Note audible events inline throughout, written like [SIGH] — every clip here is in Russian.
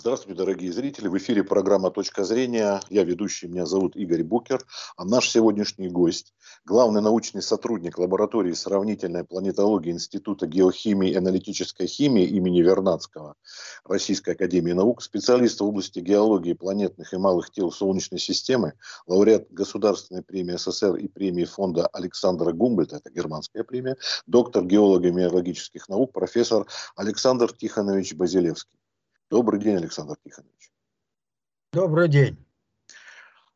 Здравствуйте, дорогие зрители. В эфире программа «Точка зрения». Я ведущий, меня зовут Игорь Букер. А наш сегодняшний гость, главный научный сотрудник лаборатории сравнительной планетологии Института геохимии и аналитической химии имени Вернадского Российской Академии Наук, специалист в области геологии планетных и малых тел Солнечной системы, лауреат Государственной премии СССР и премии фонда Александра Гумбольта, это германская премия, доктор геолога-минералогических наук, профессор Александр Тихонович Базилевский. Добрый день, Александр Тихонович. Добрый день.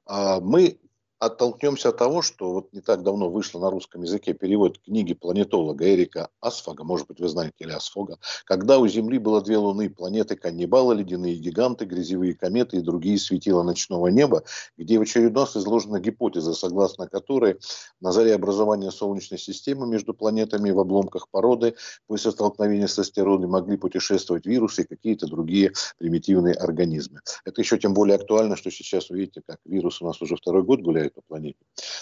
А, мы оттолкнемся от того, что вот не так давно вышло на русском языке перевод книги планетолога Эрика Асфага, может быть, вы знаете, или Асфога, когда у Земли было две луны, планеты каннибалы, ледяные гиганты, грязевые кометы и другие светила ночного неба, где в очередной раз изложена гипотеза, согласно которой на заре образования Солнечной системы между планетами в обломках породы после столкновения с астероидами могли путешествовать вирусы и какие-то другие примитивные организмы. Это еще тем более актуально, что сейчас, вы видите, как вирус у нас уже второй год гуляет по планете.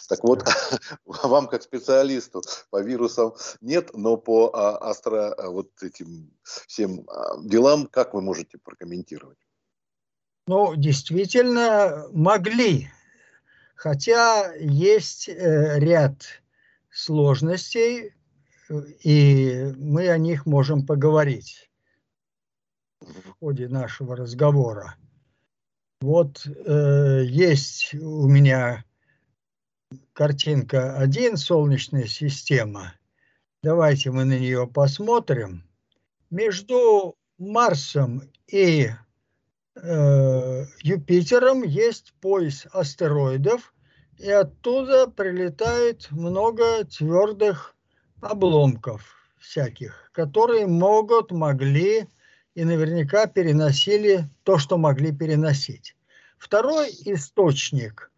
Так вот, [LAUGHS] вам как специалисту по вирусам нет, но по а, астро а, вот этим всем а, делам, как вы можете прокомментировать? Ну, действительно, могли. Хотя есть э, ряд сложностей, и мы о них можем поговорить в ходе нашего разговора. Вот э, есть у меня картинка 1, Солнечная система. Давайте мы на нее посмотрим. Между Марсом и э, Юпитером есть пояс астероидов, и оттуда прилетает много твердых обломков всяких, которые могут, могли и наверняка переносили то, что могли переносить. Второй источник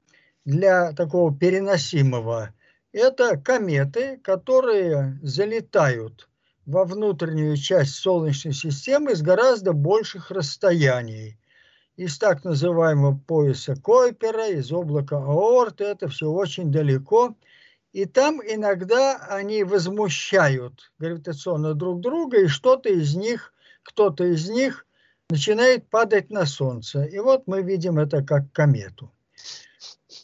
для такого переносимого – это кометы, которые залетают во внутреннюю часть Солнечной системы с гораздо больших расстояний. Из так называемого пояса Койпера, из облака Аорты, это все очень далеко. И там иногда они возмущают гравитационно друг друга, и что-то из них, кто-то из них начинает падать на Солнце. И вот мы видим это как комету.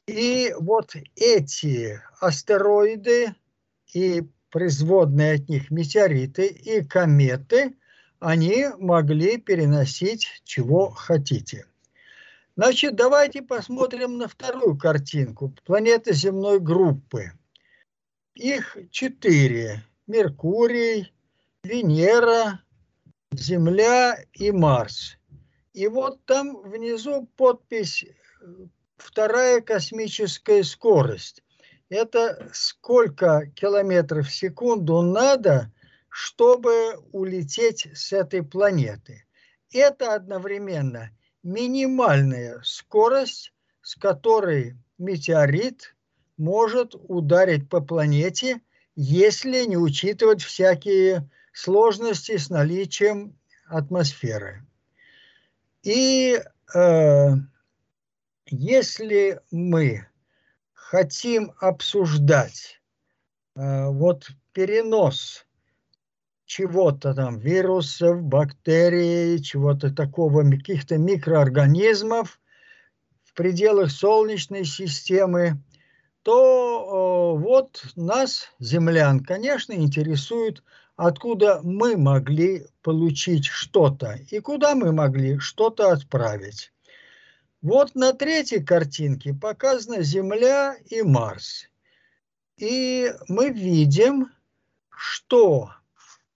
И вот эти астероиды и производные от них метеориты и кометы, они могли переносить чего хотите. Значит, давайте посмотрим на вторую картинку. Планеты земной группы. Их четыре. Меркурий, Венера, Земля и Марс. И вот там внизу подпись вторая космическая скорость. Это сколько километров в секунду надо, чтобы улететь с этой планеты. Это одновременно минимальная скорость, с которой метеорит может ударить по планете, если не учитывать всякие сложности с наличием атмосферы. И э, если мы хотим обсуждать э, вот перенос чего-то там, вирусов, бактерий, чего-то такого, каких-то микроорганизмов в пределах Солнечной системы, то э, вот нас, землян, конечно, интересует, откуда мы могли получить что-то и куда мы могли что-то отправить. Вот на третьей картинке показана Земля и Марс. И мы видим, что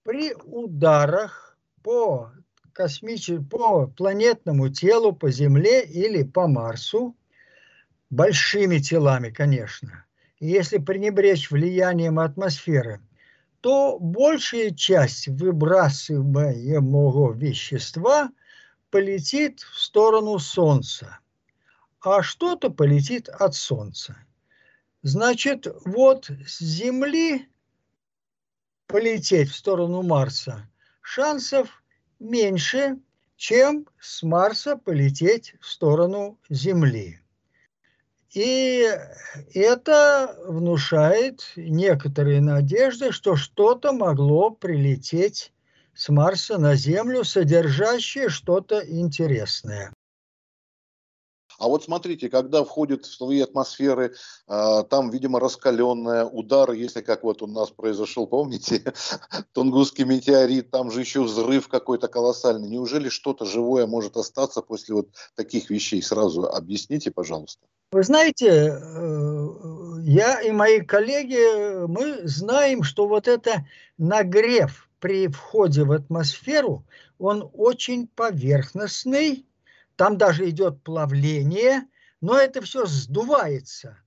при ударах по, космич... по планетному телу, по Земле или по Марсу, большими телами, конечно, если пренебречь влиянием атмосферы, то большая часть выбрасываемого вещества – полетит в сторону Солнца, а что-то полетит от Солнца. Значит, вот с Земли полететь в сторону Марса шансов меньше, чем с Марса полететь в сторону Земли. И это внушает некоторые надежды, что что-то могло прилететь с Марса на Землю, содержащие что-то интересное. А вот смотрите, когда входит в слои атмосферы, э, там, видимо, раскаленная, удар, если как вот у нас произошел, помните, [LAUGHS] Тунгусский метеорит, там же еще взрыв какой-то колоссальный. Неужели что-то живое может остаться после вот таких вещей? Сразу объясните, пожалуйста. Вы знаете, э, я и мои коллеги, мы знаем, что вот это нагрев при входе в атмосферу, он очень поверхностный, там даже идет плавление, но это все сдувается.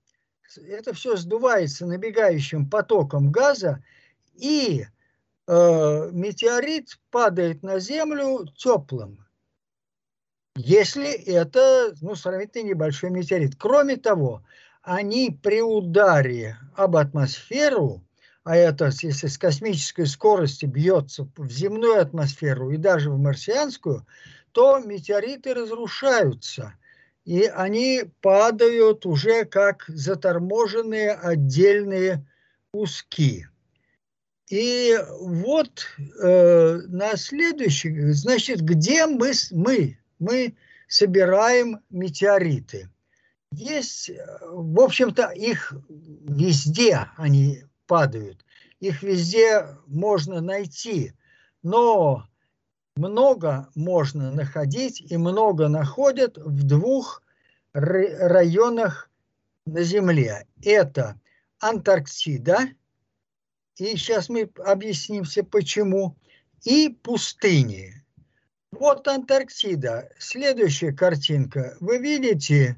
Это все сдувается набегающим потоком газа, и э, метеорит падает на Землю теплым. Если это ну, сравнительно небольшой метеорит. Кроме того, они при ударе об атмосферу, а это если с космической скорости бьется в земную атмосферу и даже в марсианскую, то метеориты разрушаются, и они падают уже как заторможенные отдельные куски. И вот э, на следующий, значит, где мы, мы, мы собираем метеориты? Есть, в общем-то, их везде они падают, их везде можно найти, но много можно находить и много находят в двух районах на Земле. Это Антарктида, и сейчас мы объяснимся почему, и пустыни. Вот Антарктида. Следующая картинка. Вы видите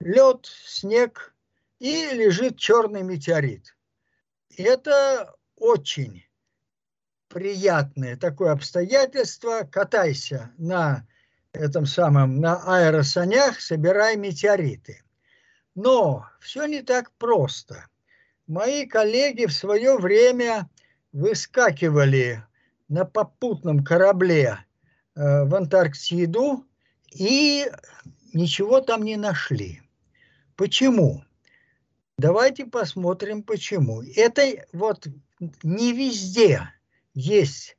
лед, снег и лежит черный метеорит. Это очень приятное такое обстоятельство. Катайся на этом самом, на аэросанях, собирай метеориты. Но все не так просто. Мои коллеги в свое время выскакивали на попутном корабле э, в Антарктиду и ничего там не нашли. Почему? Давайте посмотрим, почему. Это вот не везде есть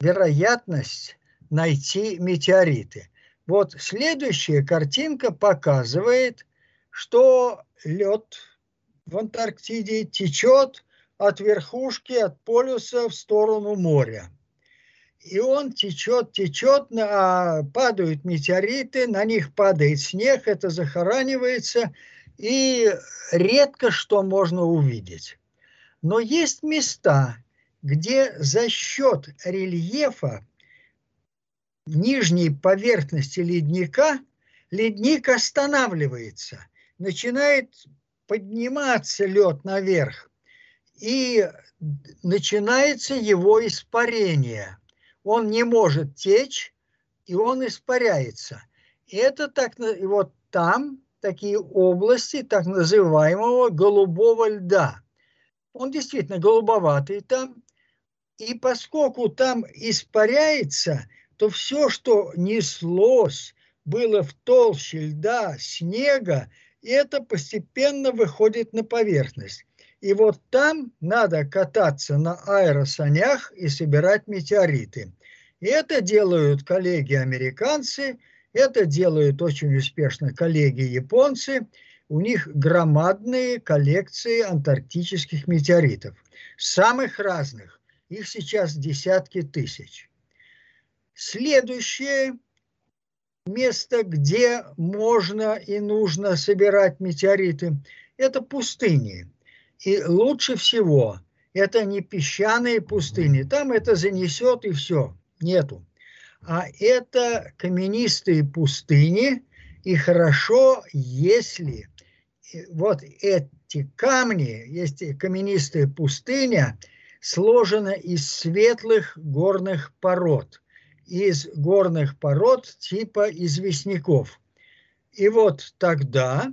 вероятность найти метеориты. Вот следующая картинка показывает, что лед в Антарктиде течет от верхушки, от полюса в сторону моря. И он течет, течет, а падают метеориты, на них падает снег, это захоранивается, и редко что можно увидеть. Но есть места, где за счет рельефа нижней поверхности ледника ледник останавливается, начинает подниматься лед наверх, и начинается его испарение. Он не может течь, и он испаряется. И это так, и вот там такие области так называемого голубого льда. Он действительно голубоватый там, и поскольку там испаряется, то все, что неслось, было в толще льда, снега, это постепенно выходит на поверхность. И вот там надо кататься на аэросанях и собирать метеориты. И это делают коллеги-американцы, это делают очень успешно коллеги-японцы. У них громадные коллекции антарктических метеоритов, самых разных. Их сейчас десятки тысяч. Следующее место, где можно и нужно собирать метеориты, это пустыни. И лучше всего это не песчаные пустыни. Там это занесет и все. Нету. А это каменистые пустыни. И хорошо, если вот эти камни, есть каменистая пустыня – сложена из светлых горных пород, из горных пород типа известняков. И вот тогда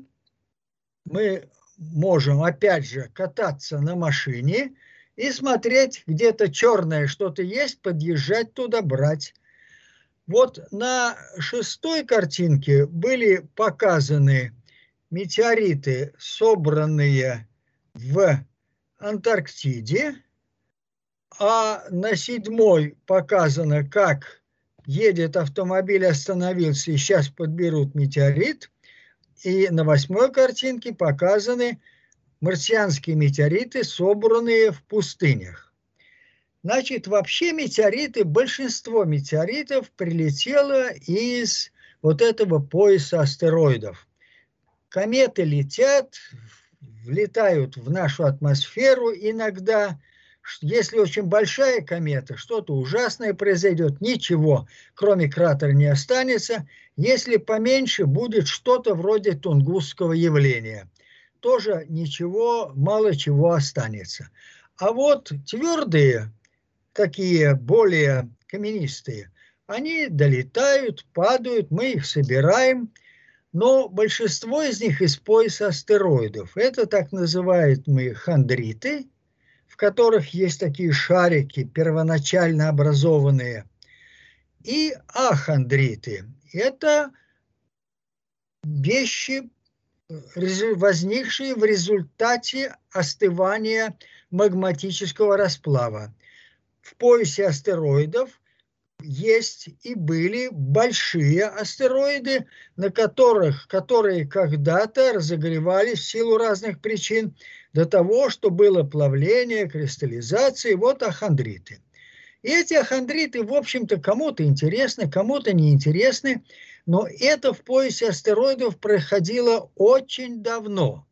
мы можем опять же кататься на машине и смотреть, где-то черное что-то есть, подъезжать туда, брать. Вот на шестой картинке были показаны метеориты, собранные в Антарктиде, а на седьмой показано, как едет автомобиль, остановился, и сейчас подберут метеорит. И на восьмой картинке показаны марсианские метеориты, собранные в пустынях. Значит, вообще метеориты, большинство метеоритов прилетело из вот этого пояса астероидов. Кометы летят, влетают в нашу атмосферу иногда, если очень большая комета, что-то ужасное произойдет, ничего, кроме кратера, не останется. Если поменьше, будет что-то вроде тунгусского явления. Тоже ничего, мало чего останется. А вот твердые, такие более каменистые, они долетают, падают, мы их собираем, но большинство из них из пояса астероидов. Это так называемые хондриты – в которых есть такие шарики, первоначально образованные, и ахондриты. Это вещи, возникшие в результате остывания магматического расплава. В поясе астероидов есть и были большие астероиды, на которых, которые когда-то разогревались в силу разных причин до того, что было плавление, кристаллизация, вот ахондриты. И эти ахондриты, в общем-то, кому-то интересны, кому-то неинтересны, но это в поясе астероидов происходило очень давно.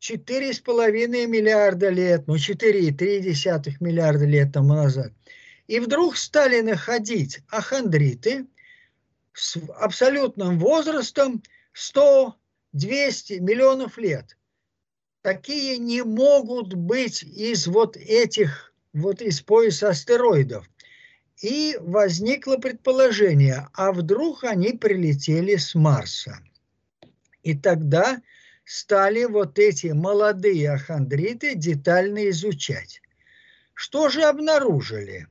4,5 миллиарда лет, ну 4,3 миллиарда лет тому назад. И вдруг стали находить ахондриты с абсолютным возрастом 100-200 миллионов лет такие не могут быть из вот этих, вот из пояса астероидов. И возникло предположение, а вдруг они прилетели с Марса. И тогда стали вот эти молодые ахондриты детально изучать. Что же обнаружили?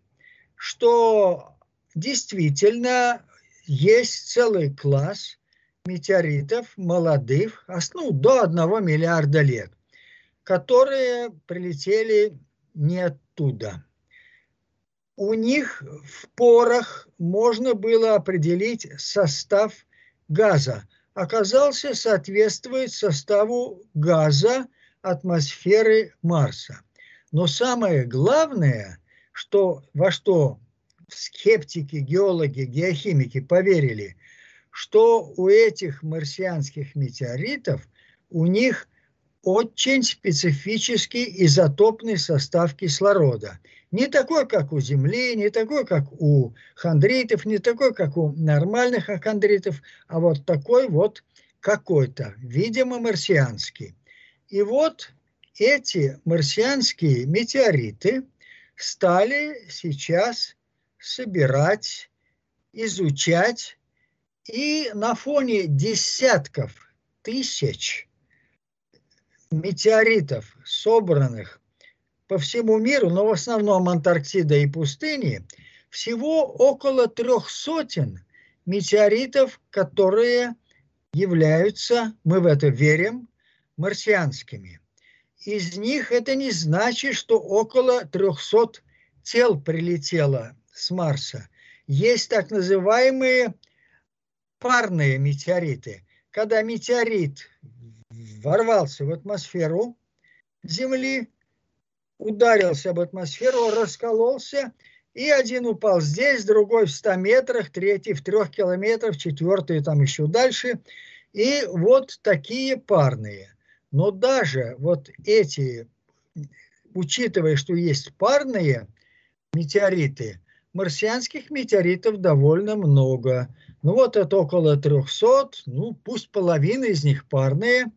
Что действительно есть целый класс метеоритов молодых, ну, до 1 миллиарда лет которые прилетели не оттуда. У них в порах можно было определить состав газа. Оказался соответствует составу газа атмосферы Марса. Но самое главное, что, во что скептики, геологи, геохимики поверили, что у этих марсианских метеоритов у них очень специфический изотопный состав кислорода. Не такой, как у Земли, не такой, как у хондритов, не такой, как у нормальных хондритов, а вот такой вот какой-то, видимо, марсианский. И вот эти марсианские метеориты стали сейчас собирать, изучать, и на фоне десятков тысяч метеоритов, собранных по всему миру, но в основном Антарктида и пустыни, всего около трех сотен метеоритов, которые являются, мы в это верим, марсианскими. Из них это не значит, что около 300 тел прилетело с Марса. Есть так называемые парные метеориты. Когда метеорит ворвался в атмосферу Земли, ударился об атмосферу, раскололся, и один упал здесь, другой в 100 метрах, третий в 3 километрах, четвертый там еще дальше. И вот такие парные. Но даже вот эти, учитывая, что есть парные метеориты, марсианских метеоритов довольно много. Ну вот это около 300, ну пусть половина из них парные –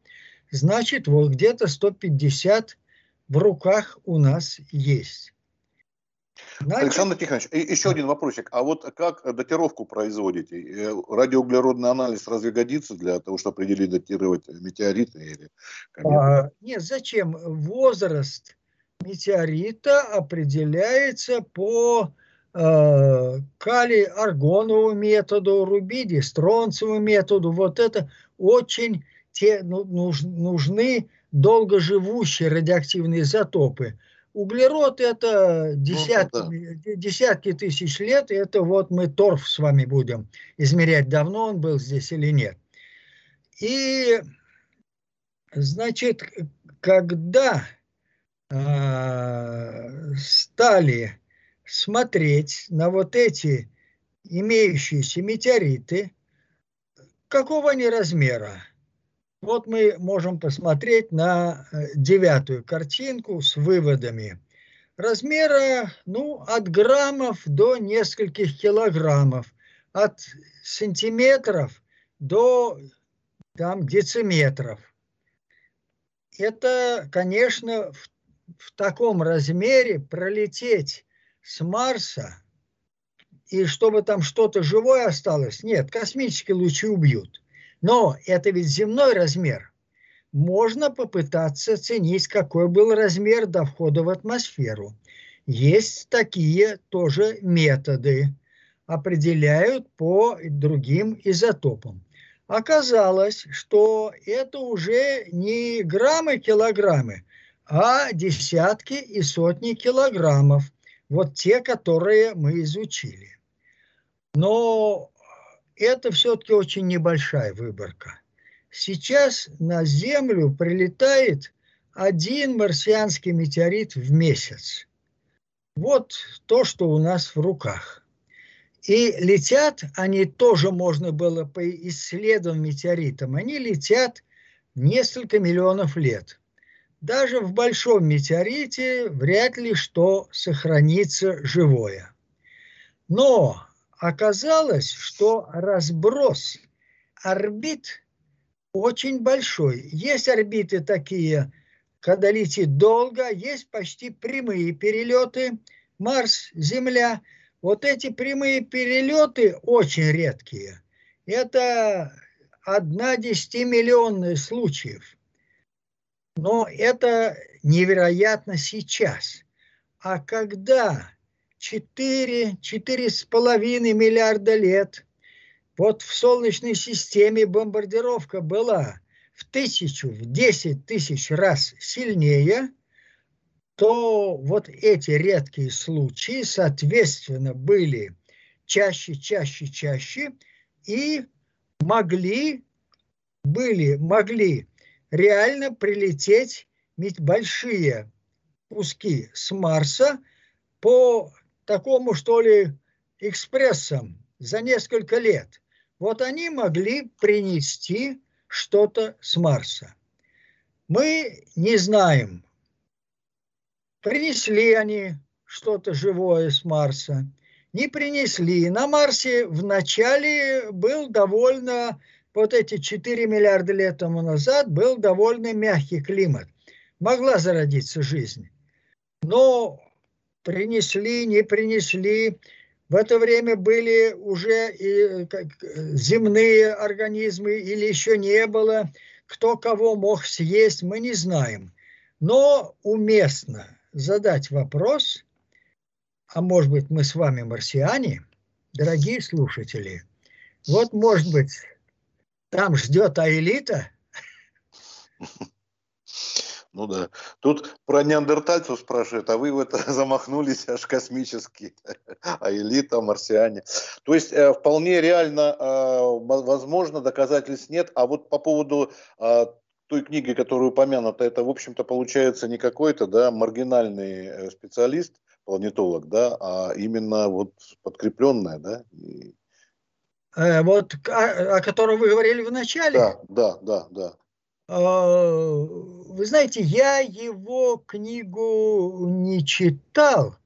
значит, вот где-то 150 в руках у нас есть. Значит, Александр Тихонович, еще один вопросик. А вот как датировку производите? Э, радиоуглеродный анализ разве годится для того, чтобы определить, датировать метеориты или А, нет, зачем? Возраст метеорита определяется по э, калий-аргоновому методу, рубидий-стронцевому методу. Вот это очень те ну, нужны долгоживущие радиоактивные изотопы. углерод это десятки, ну, да. десятки тысяч лет, это вот мы торф с вами будем измерять, давно он был здесь или нет. И, значит, когда э, стали смотреть на вот эти имеющиеся метеориты, какого они размера? Вот мы можем посмотреть на э, девятую картинку с выводами. Размера, ну, от граммов до нескольких килограммов, от сантиметров до там дециметров. Это, конечно, в, в таком размере пролететь с Марса, и чтобы там что-то живое осталось, нет, космические лучи убьют. Но это ведь земной размер. Можно попытаться оценить, какой был размер до входа в атмосферу. Есть такие тоже методы. Определяют по другим изотопам. Оказалось, что это уже не граммы, килограммы, а десятки и сотни килограммов. Вот те, которые мы изучили. Но это все-таки очень небольшая выборка. Сейчас на Землю прилетает один марсианский метеорит в месяц. Вот то, что у нас в руках. И летят они тоже можно было по исследованным метеоритам. Они летят несколько миллионов лет. Даже в большом метеорите вряд ли что сохранится живое. Но оказалось, что разброс орбит очень большой. Есть орбиты такие, когда летит долго, есть почти прямые перелеты Марс, Земля. Вот эти прямые перелеты очень редкие. Это одна десятимиллионная случаев. Но это невероятно сейчас. А когда 4, 4,5 миллиарда лет. Вот в Солнечной системе бомбардировка была в тысячу, в 10 тысяч раз сильнее, то вот эти редкие случаи, соответственно, были чаще, чаще, чаще и могли, были, могли реально прилететь ведь большие куски с Марса по такому, что ли, экспрессом за несколько лет. Вот они могли принести что-то с Марса. Мы не знаем, принесли они что-то живое с Марса, не принесли. На Марсе вначале был довольно, вот эти 4 миллиарда лет тому назад, был довольно мягкий климат. Могла зародиться жизнь. Но принесли, не принесли. В это время были уже и как, земные организмы или еще не было. Кто кого мог съесть, мы не знаем. Но уместно задать вопрос, а может быть мы с вами марсиане, дорогие слушатели, вот может быть там ждет Аэлита, [LAUGHS] Ну да. Тут про неандертальцев спрашивают, а вы в это [LAUGHS] замахнулись аж космически, [LAUGHS] а элита, марсиане. То есть э, вполне реально, э, возможно, доказательств нет. А вот по поводу э, той книги, которая упомянута, это, в общем-то, получается не какой-то да, маргинальный специалист, планетолог, да, а именно вот подкрепленная, да? Вот о, о котором вы говорили в начале? Да, да, да, да. А, вы знаете, я его книгу не читал,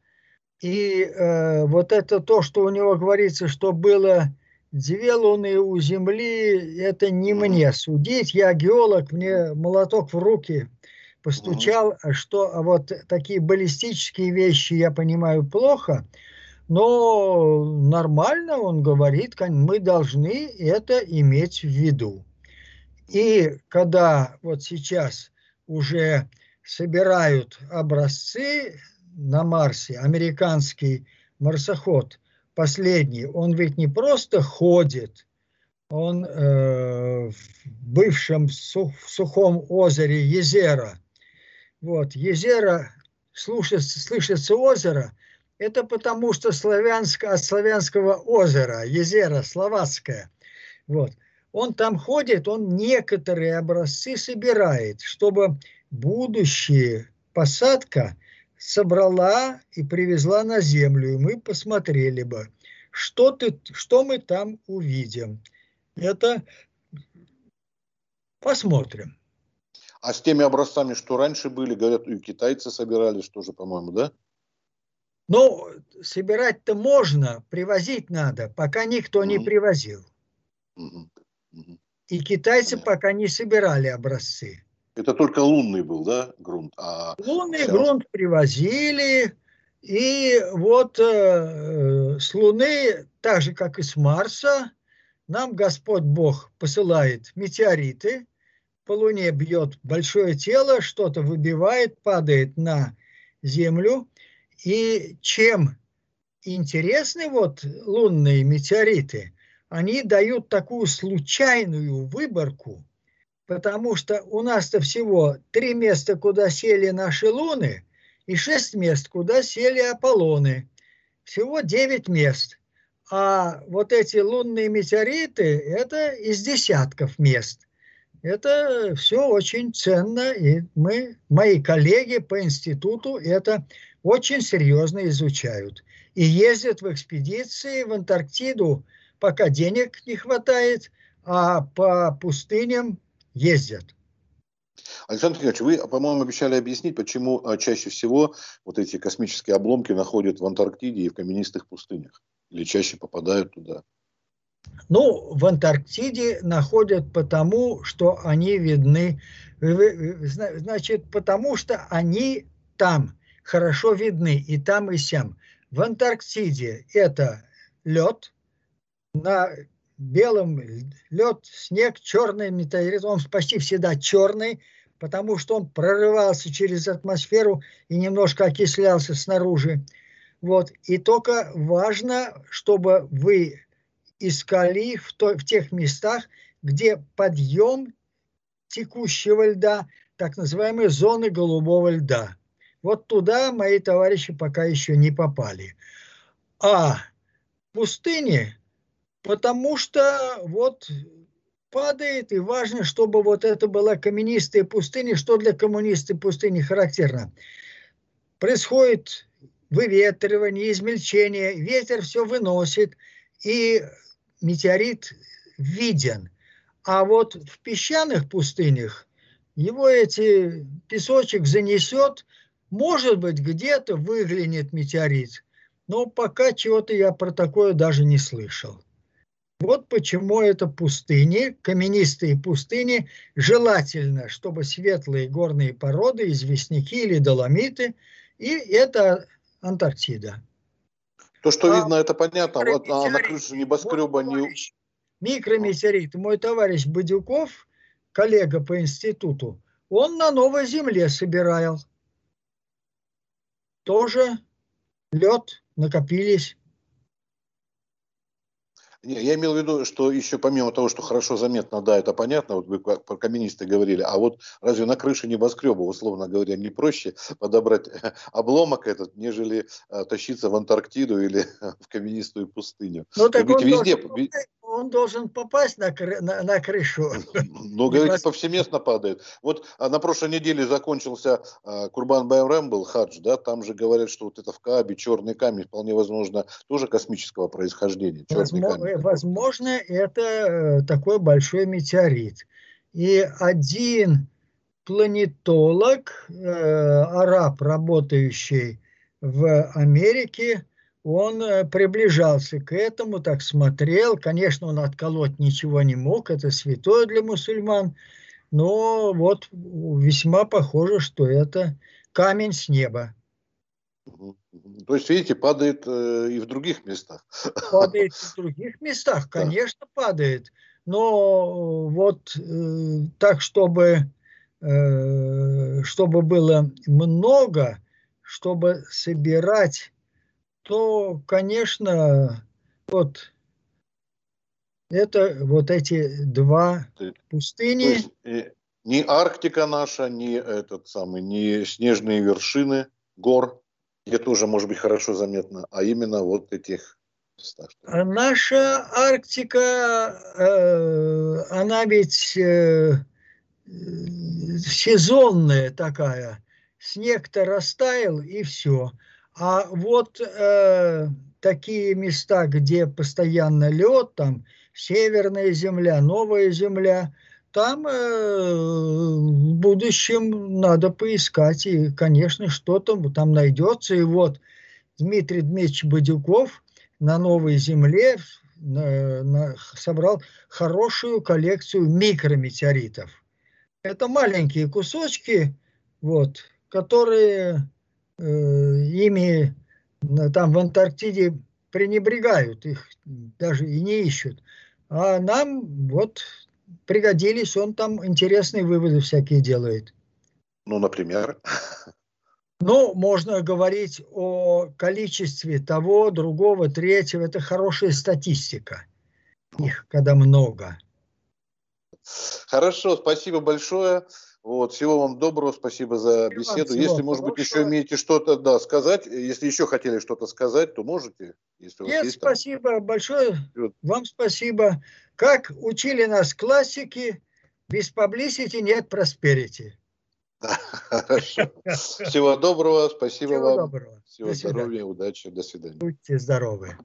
и э, вот это то, что у него говорится, что было две луны у Земли, это не мне судить. Я геолог, мне молоток в руки постучал, что а вот такие баллистические вещи я понимаю плохо, но нормально он говорит, мы должны это иметь в виду. И когда вот сейчас уже собирают образцы на Марсе, американский марсоход последний, он ведь не просто ходит, он э, в бывшем сух, в сухом озере Езера. Вот, Езера слушается, слышится озеро, это потому что славянско, от славянского озера, езера словацкое. Вот. Он там ходит, он некоторые образцы собирает, чтобы будущие посадка собрала и привезла на землю, и мы посмотрели бы, что, ты, что мы там увидим. Это посмотрим. А с теми образцами, что раньше были, говорят, и китайцы собирались тоже, по-моему, да? Ну, собирать-то можно, привозить надо, пока никто не привозил. И китайцы Понятно. пока не собирали образцы. Это только лунный был, да, грунт? А лунный сейчас... грунт привозили, и вот э, с Луны, так же как и с Марса, нам Господь Бог посылает метеориты, по Луне бьет большое тело, что-то выбивает, падает на Землю, и чем интересны вот лунные метеориты, они дают такую случайную выборку, потому что у нас-то всего три места, куда сели наши луны, и шесть мест, куда сели Аполлоны. Всего девять мест. А вот эти лунные метеориты – это из десятков мест. Это все очень ценно, и мы, мои коллеги по институту это очень серьезно изучают. И ездят в экспедиции в Антарктиду, пока денег не хватает, а по пустыням ездят. Александр Николаевич, вы, по-моему, обещали объяснить, почему а, чаще всего вот эти космические обломки находят в Антарктиде и в каменистых пустынях, или чаще попадают туда. Ну, в Антарктиде находят потому, что они видны, значит, потому что они там хорошо видны и там, и сям. В Антарктиде это лед, на белом лед, снег, черный метеорит, он почти всегда черный, потому что он прорывался через атмосферу и немножко окислялся снаружи. Вот. И только важно, чтобы вы искали в, то, в тех местах, где подъем текущего льда, так называемые зоны голубого льда. Вот туда мои товарищи пока еще не попали. А пустыни, потому что вот падает, и важно, чтобы вот это была каменистая пустыня, что для коммунисты пустыни характерно. Происходит выветривание, измельчение, ветер все выносит, и метеорит виден. А вот в песчаных пустынях его эти песочек занесет, может быть, где-то выглянет метеорит, но пока чего-то я про такое даже не слышал. Вот почему это пустыни, каменистые пустыни, желательно, чтобы светлые горные породы, известняки или доломиты, и это Антарктида. То, что а видно, это понятно. Вот, а на крыше небоскреба не... Микрометеорит. Мой товарищ Бадюков, коллега по институту, он на Новой Земле собирал. Тоже лед накопились. Не, я имел в виду, что еще помимо того, что хорошо заметно, да, это понятно, вот вы про каменисты говорили, а вот разве на крыше небоскреба, условно говоря, не проще подобрать обломок этот, нежели а, тащиться в Антарктиду или [LAUGHS] в каменистую пустыню? Ну, так он, везде... должен, он должен попасть на, кры... на, на крышу. [LAUGHS] Ну, говорите, повсеместно падает. Вот а, на прошлой неделе закончился а, Курбан Байрам был хадж, да, там же говорят, что вот это в Каабе черный камень, вполне возможно, тоже космического происхождения. Возможно, камень. возможно, это э, такой большой метеорит. И один планетолог, э, араб, работающий в Америке, он э, приближался к этому, так смотрел. Конечно, он отколоть ничего не мог, это святое для мусульман, но вот весьма похоже, что это камень с неба. То есть, видите, падает э, и в других местах. Падает в [LAUGHS] других местах, конечно, да. падает. Но вот э, так, чтобы, чтобы было много, чтобы собирать то, конечно, вот это вот эти два пустыни. Есть, ни Арктика наша, ни этот самый, ни снежные вершины. гор, где тоже может быть хорошо заметно, а именно вот этих местах. Наша Арктика, э, она ведь э, сезонная такая. Снег-то растаял и все. А вот э, такие места, где постоянно лед, там северная земля, новая земля, там э, в будущем надо поискать, и, конечно, что-то там найдется. И вот Дмитрий Дмитриевич Бадюков на новой земле на, на, собрал хорошую коллекцию микрометеоритов. Это маленькие кусочки, вот, которые э, ими там в Антарктиде пренебрегают, их даже и не ищут. А нам вот пригодились, он там интересные выводы всякие делает. Ну, например? [LAUGHS] Ну, можно говорить о количестве того, другого, третьего. Это хорошая статистика. Их когда много. Хорошо, спасибо большое. Вот, всего вам доброго, спасибо за беседу. Если, может быть, еще имеете что-то да, сказать, если еще хотели что-то сказать, то можете. Если Нет, есть, спасибо там... большое. Вам спасибо. Как учили нас классики, без publicity нет prosperity. Хорошо. Всего доброго, спасибо Всего вам. Доброго. Всего здоровья, удачи, до свидания. Будьте здоровы.